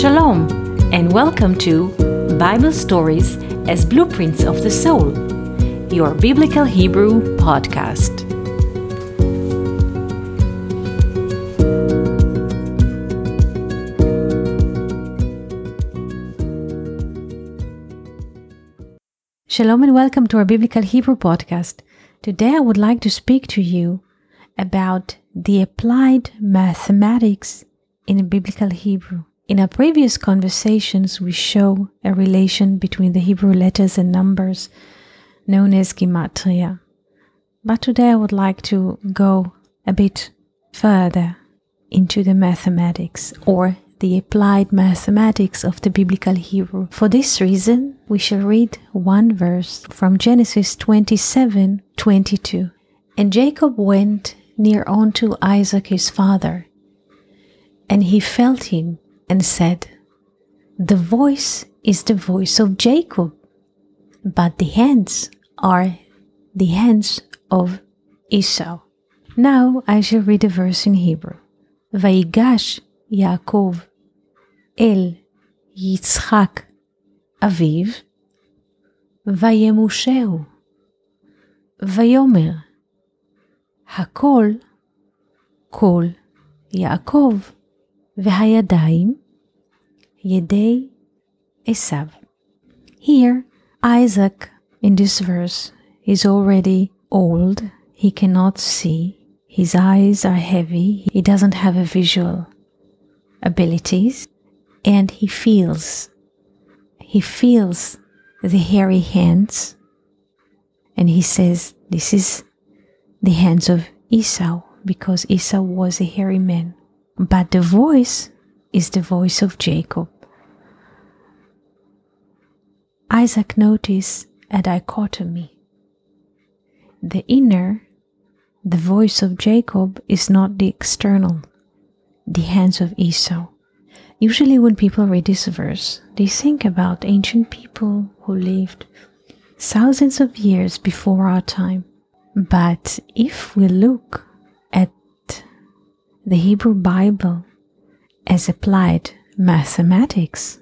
Shalom, and welcome to Bible Stories as Blueprints of the Soul, your Biblical Hebrew podcast. Shalom, and welcome to our Biblical Hebrew podcast. Today I would like to speak to you about the applied mathematics in Biblical Hebrew. In our previous conversations, we show a relation between the Hebrew letters and numbers known as Gematria. But today I would like to go a bit further into the mathematics or the applied mathematics of the biblical Hebrew. For this reason, we shall read one verse from Genesis 27 22. And Jacob went near unto Isaac his father, and he felt him and said, The voice is the voice of Jacob, but the hands are the hands of Esau. Now I shall read a verse in Hebrew. ויגש יעקב אל יצחק אביו, וימושהו, ויאמר, הכל, כל יעקב, והידיים Yedei Esav. Here, Isaac in this verse is already old. He cannot see. His eyes are heavy. He doesn't have a visual abilities. And he feels. He feels the hairy hands. And he says, This is the hands of Esau, because Esau was a hairy man. But the voice is the voice of Jacob. Isaac noticed a dichotomy. The inner, the voice of Jacob, is not the external, the hands of Esau. Usually, when people read this verse, they think about ancient people who lived thousands of years before our time. But if we look at the Hebrew Bible as applied mathematics,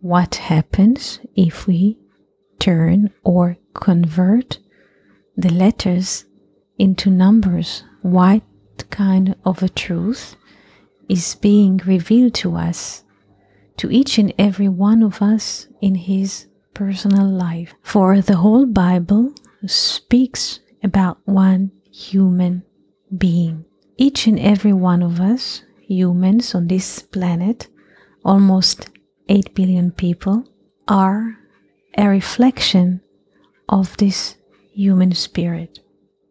what happens if we turn or convert the letters into numbers? What kind of a truth is being revealed to us, to each and every one of us in his personal life? For the whole Bible speaks about one human being. Each and every one of us humans on this planet, almost 8 billion people, are a reflection of this human spirit.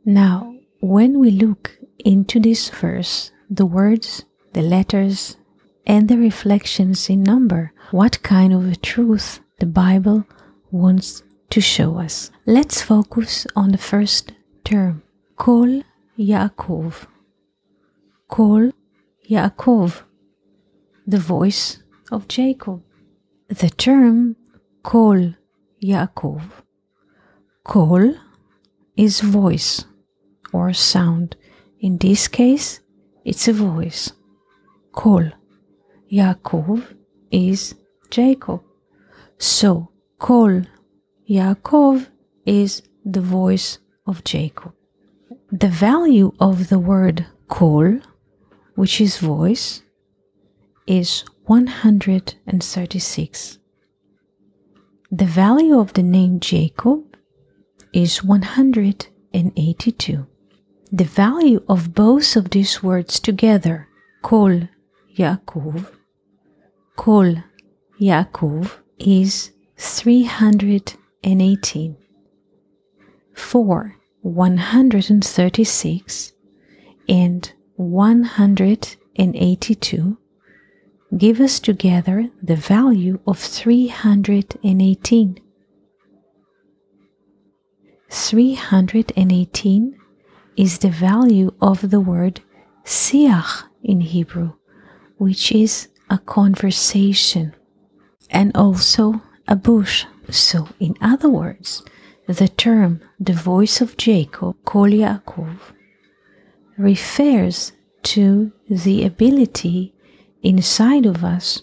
Now, when we look into this verse, the words, the letters, and the reflections in number, what kind of a truth the Bible wants to show us. Let's focus on the first term, Kol Yaakov. Kol Yaakov, the voice of Jacob. The term Kol Yaakov. Kol is voice or sound. In this case, it's a voice. Kol Yaakov is Jacob. So, Kol Yaakov is the voice of Jacob. The value of the word Kol which is voice, is 136. The value of the name Jacob is 182. The value of both of these words together, Kol Yaakov, Kol Yaakov, is 318. For 136 and 182 give us together the value of 318. 318 is the value of the word siach in Hebrew, which is a conversation and also a bush. So, in other words, the term the voice of Jacob, Kol Yaakov, refers to the ability inside of us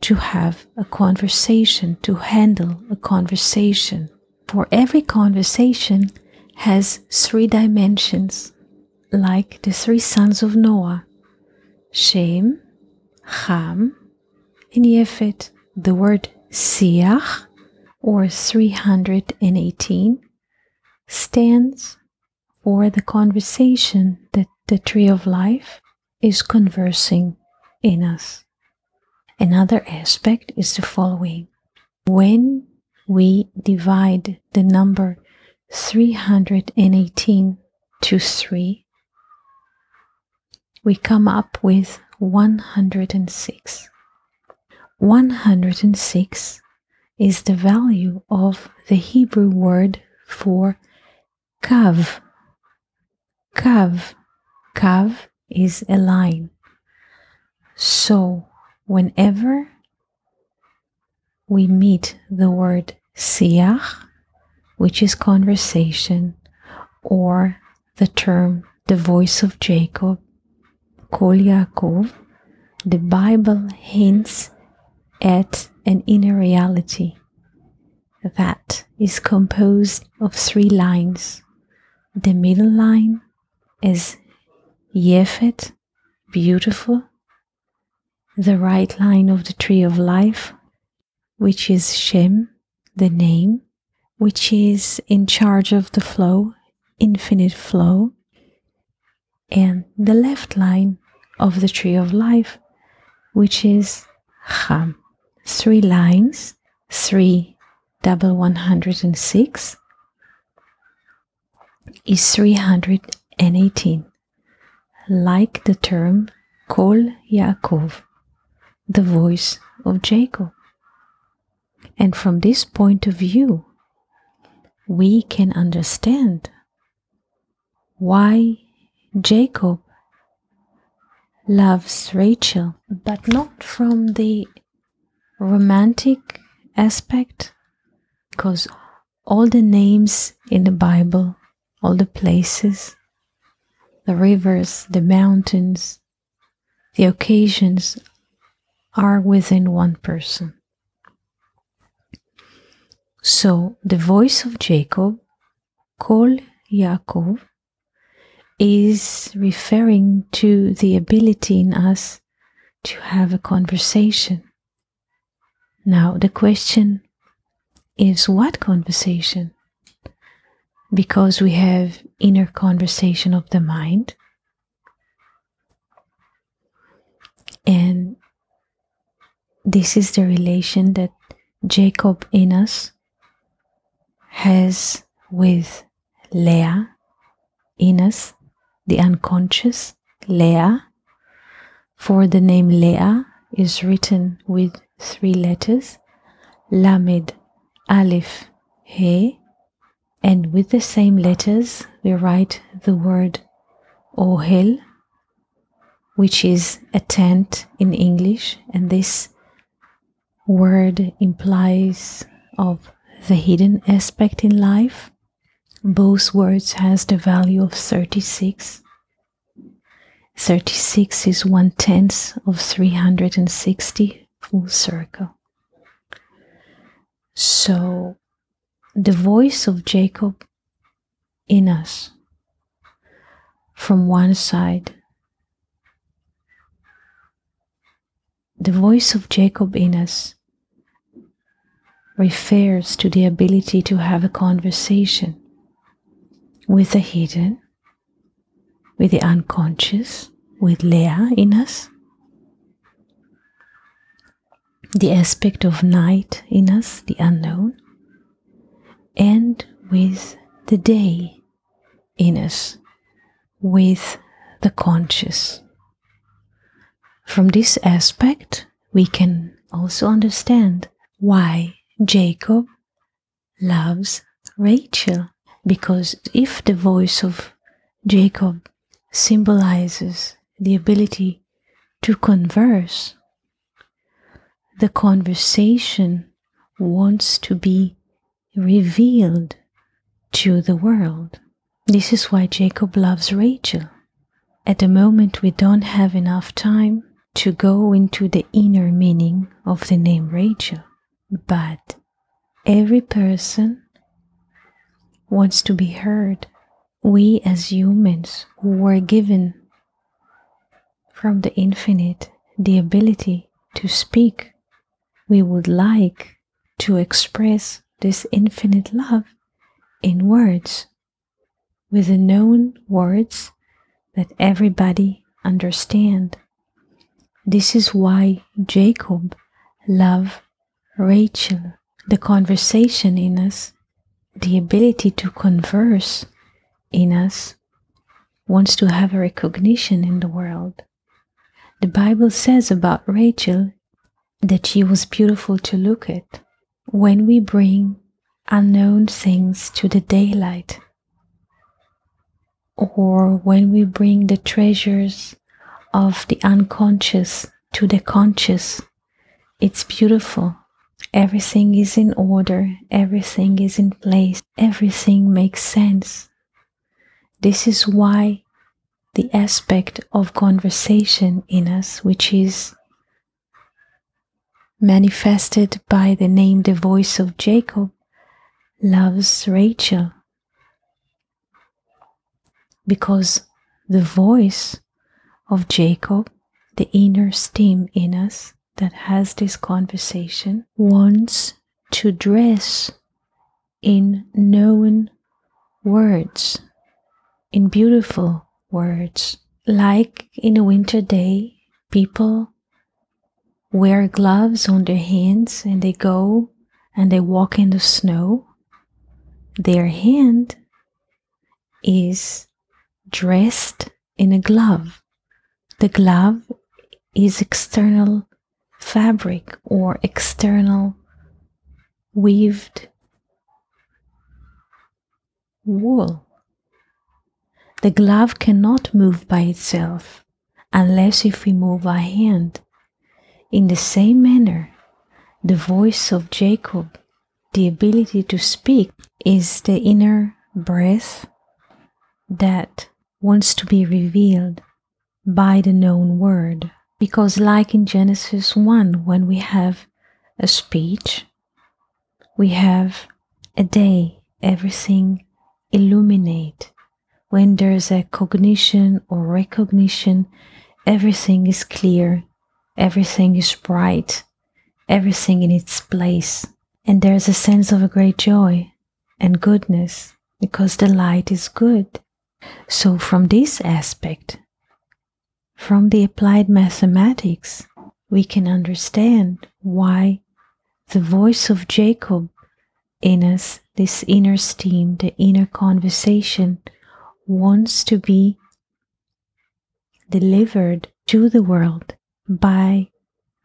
to have a conversation, to handle a conversation. For every conversation has three dimensions, like the three sons of Noah Shem, Ham, and Yefet. The word Siach, or 318, stands for the conversation that the tree of life is conversing in us. Another aspect is the following. When we divide the number 318 to 3, we come up with 106. 106 is the value of the Hebrew word for kav. Kav. Kav is a line. So, whenever we meet the word siach, which is conversation, or the term the voice of Jacob, Kol Yaakov, the Bible hints at an inner reality that is composed of three lines. The middle line is Yefet, beautiful. The right line of the tree of life, which is Shem, the name, which is in charge of the flow, infinite flow. And the left line of the tree of life, which is Cham. Three lines, three double 106 is 318, like the term Kol Yaakov, the voice of Jacob. And from this point of view, we can understand why Jacob loves Rachel, but not from the romantic aspect because all the names in the Bible, all the places, the rivers, the mountains, the occasions are within one person. So the voice of Jacob, Kol Yaakov, is referring to the ability in us to have a conversation. Now, the question is what conversation? Because we have inner conversation of the mind. And this is the relation that Jacob in us has with Leah in us, the unconscious Leah. For the name Leah is written with three letters, Lamed Aleph, He, and with the same letters we write the word Ohel, which is a tent in English, and this word implies of the hidden aspect in life. Both words has the value of 36. 36 is one tenth of 360 full circle. So, the voice of Jacob in us from one side, the voice of Jacob in us refers to the ability to have a conversation with the hidden, with the unconscious, with Leah in us. The aspect of night in us, the unknown, and with the day in us, with the conscious. From this aspect, we can also understand why Jacob loves Rachel, because if the voice of Jacob symbolizes the ability to converse the conversation wants to be revealed to the world. This is why Jacob loves Rachel. At the moment, we don't have enough time to go into the inner meaning of the name Rachel, but every person wants to be heard. We as humans who were given from the infinite the ability to speak, we would like to express this infinite love in words with the known words that everybody understand. This is why Jacob loved Rachel. The conversation in us, the ability to converse in us, wants to have a recognition in the world. The Bible says about Rachel that she was beautiful to look at. When we bring unknown things to the daylight, or when we bring the treasures of the unconscious to the conscious, it's beautiful. Everything is in order, everything is in place, everything makes sense. This is why the aspect of conversation in us, which is manifested by the name the voice of Jacob, loves Rachel because the voice of Jacob, the inner steam in us that has this conversation, wants to dress in known words, in beautiful words. Like in a winter day, people wear gloves on their hands and they go and they walk in the snow. Their hand is dressed in a glove. The glove is external fabric or external weaved wool. The glove cannot move by itself unless if we move our hand. In the same manner, the voice of Jacob, the ability to speak, is the inner breath that wants to be revealed by the known word. Because, like in Genesis 1, when we have a speech, we have a day, everything illuminate. When there's a cognition or recognition, everything is clear, everything is bright, everything in its place. And there's a sense of a great joy and goodness because the light is good. So, from this aspect, from the applied mathematics, we can understand why the voice of Jacob in us, this inner steam, the inner conversation, wants to be delivered to the world by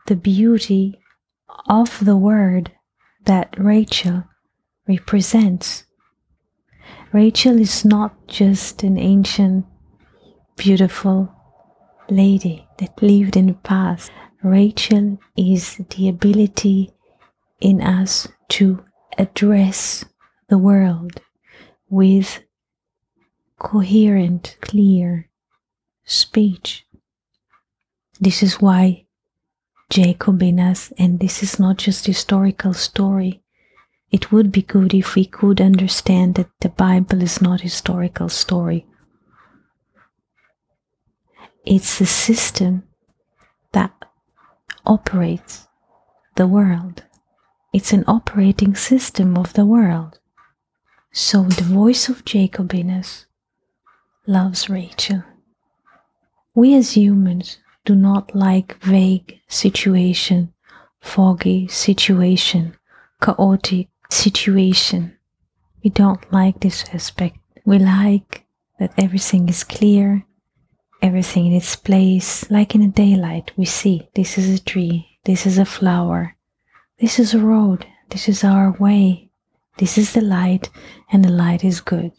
the beauty of the word that Rachel represents. Rachel is not just an ancient, beautiful lady that lived in the past. Rachel is the ability in us to address the world with coherent, clear speech. This is why Jacob in us, and this is not just historical story, it would be good if we could understand that the Bible is not historical story. It's a system that operates the world. It's an operating system of the world. So the voice of Jacob in us loves Rachel. We as humans do not like vague situation, foggy situation, chaotic situation. We don't like this aspect. We like that everything is clear, everything in its place, like in the daylight. We see this is a tree, this is a flower, this is a road, this is our way, this is the light, and the light is good.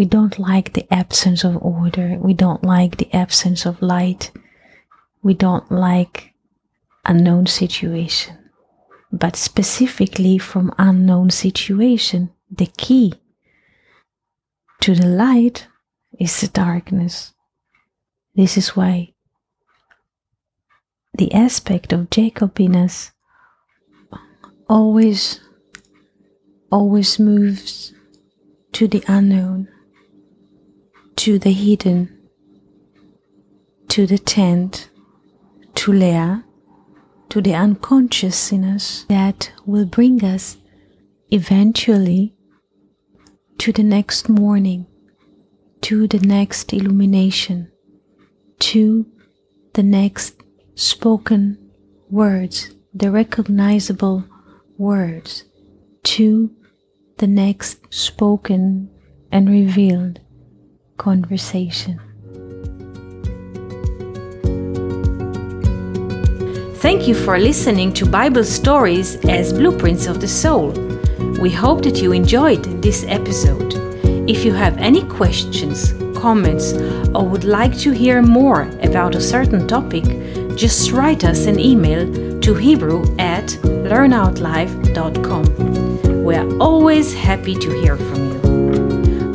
We don't like the absence of order, we don't like the absence of light, we don't like unknown situation but specifically from unknown situation. The key to the light is the darkness. This is why the aspect of Jacob in us always, always moves to the unknown, to the hidden, to the tent, to Leah, to the unconscious in us that will bring us eventually to the next morning, to the next illumination, to the next spoken words, the recognizable words, to the next spoken and revealed conversation. Thank you for listening to Bible stories as blueprints of the soul. We hope that you enjoyed this episode. If you have any questions, comments, or would like to hear more about a certain topic, just write us an email to hebrew at learnoutlive.com. We are always happy to hear from you.